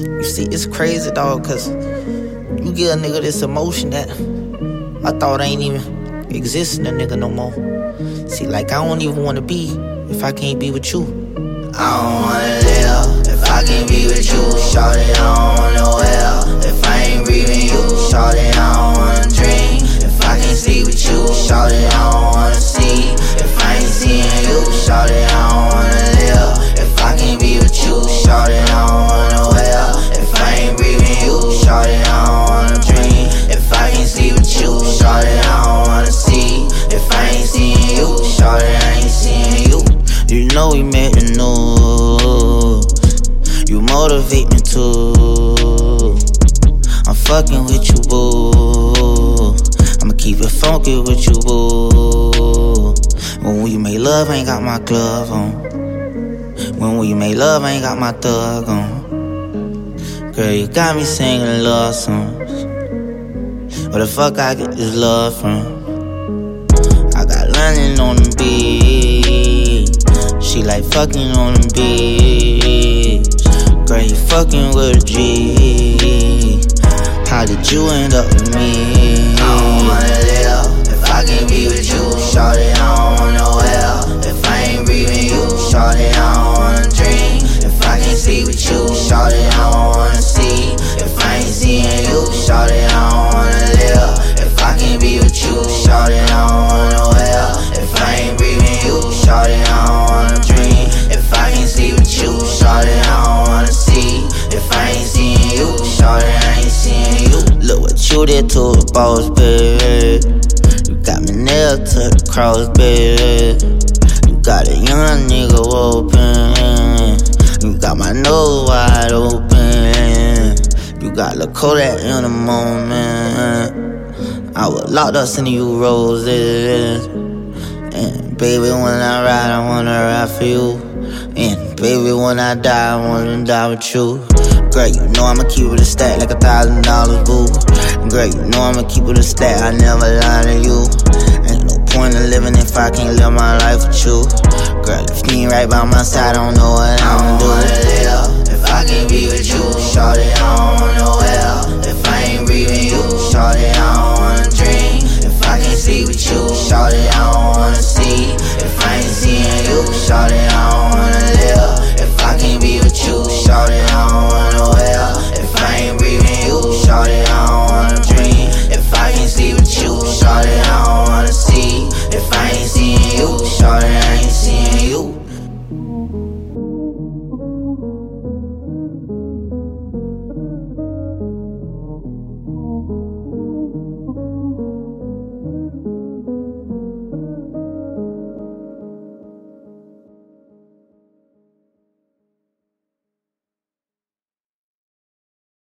You see, it's crazy, dog, cause you give a nigga this emotion that I thought ain't even exist in a nigga no more. See, like I don't even wanna be if I can't be with you. I don't wanna live if I can't be with you. Shorty, I don't wanna if I ain't breathing motivate me too. I'm fucking with you, boo. I'ma keep it funky with you, boo. When we make love, I ain't got my glove on. When we make love, I ain't got my thug on. Girl, you got me singing love songs. Where the fuck I get this love from? I got London on the beat. She like fucking on the beach. Fucking with a G. How did you end up with me? I don't wanna live if I can't be with you. Shorty, I don't wanna well if I ain't breathing you. Shorty, I don't wanna dream if I can't see with you. Shorty, I don't wanna see if I ain't seeing you. Shorty, I don't wanna live if I can't be with you. Shorty, I don't You did to the boss, baby. You got me nailed to the cross, baby. You got a young nigga open. You got my nose wide open. You got Kodak in the moment. I was locked up sending you roses. And baby, when I ride, I wanna ride for you. And baby, when I die, I wanna die with you. Great, you know I'ma keep it a stack like a thousand dollars, boo. Great, you know I'ma keep it a stack, I never lie to you. Ain't no point in living if I can't live my life with you. Girl, if you ain't right by my side, I don't know what I don't do. Live if I can't be with you, shorty, I don't wanna well. If I ain't breathing you, shorty, I don't wanna dream. If I can't sleep with you, shorty, I don't wanna see. If I ain't seeing you, shorty, I don't